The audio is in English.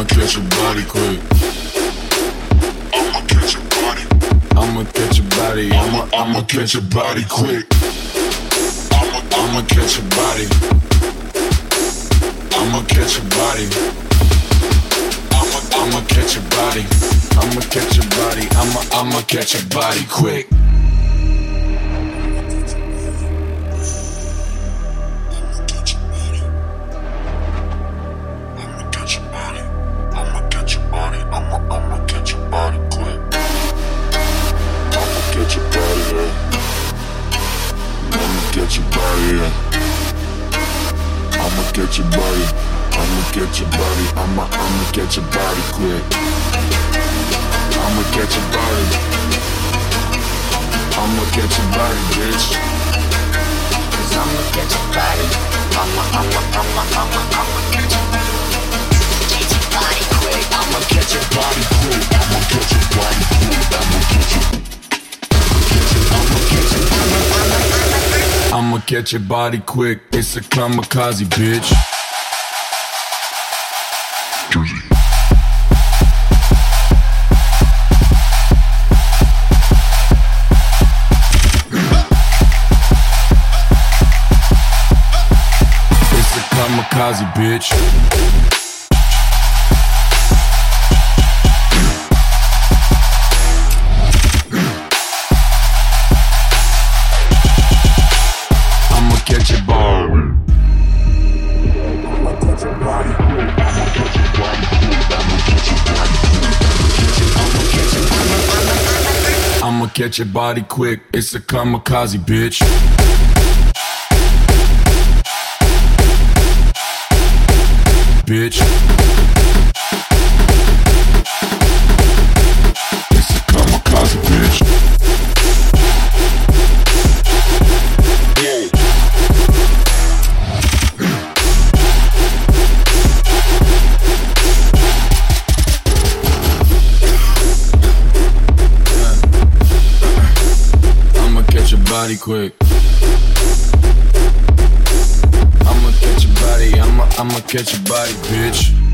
I'ma catch your body quick. I'ma catch your body. I'ma catch your body. I'ma I'ma catch your body quick. I'ma I'ma catch your body. I'ma catch your body. I'ma I'ma catch your body. I'ma catch your body. I'ma I'ma catch your body quick. Get your body. I'ma get your body. I'ma I'ma get your body quick. I'ma get your body. I'ma get your body, bitch. Cause I'ma get your body. I'ma I'ma I'ma I'ma catch your body quick. It's a kamikaze, bitch. It's a kamikaze, bitch. Catch your body quick. It's a kamikaze, bitch. Bitch. Body quick. I'ma catch your body, I'ma, I'ma catch your body, bitch.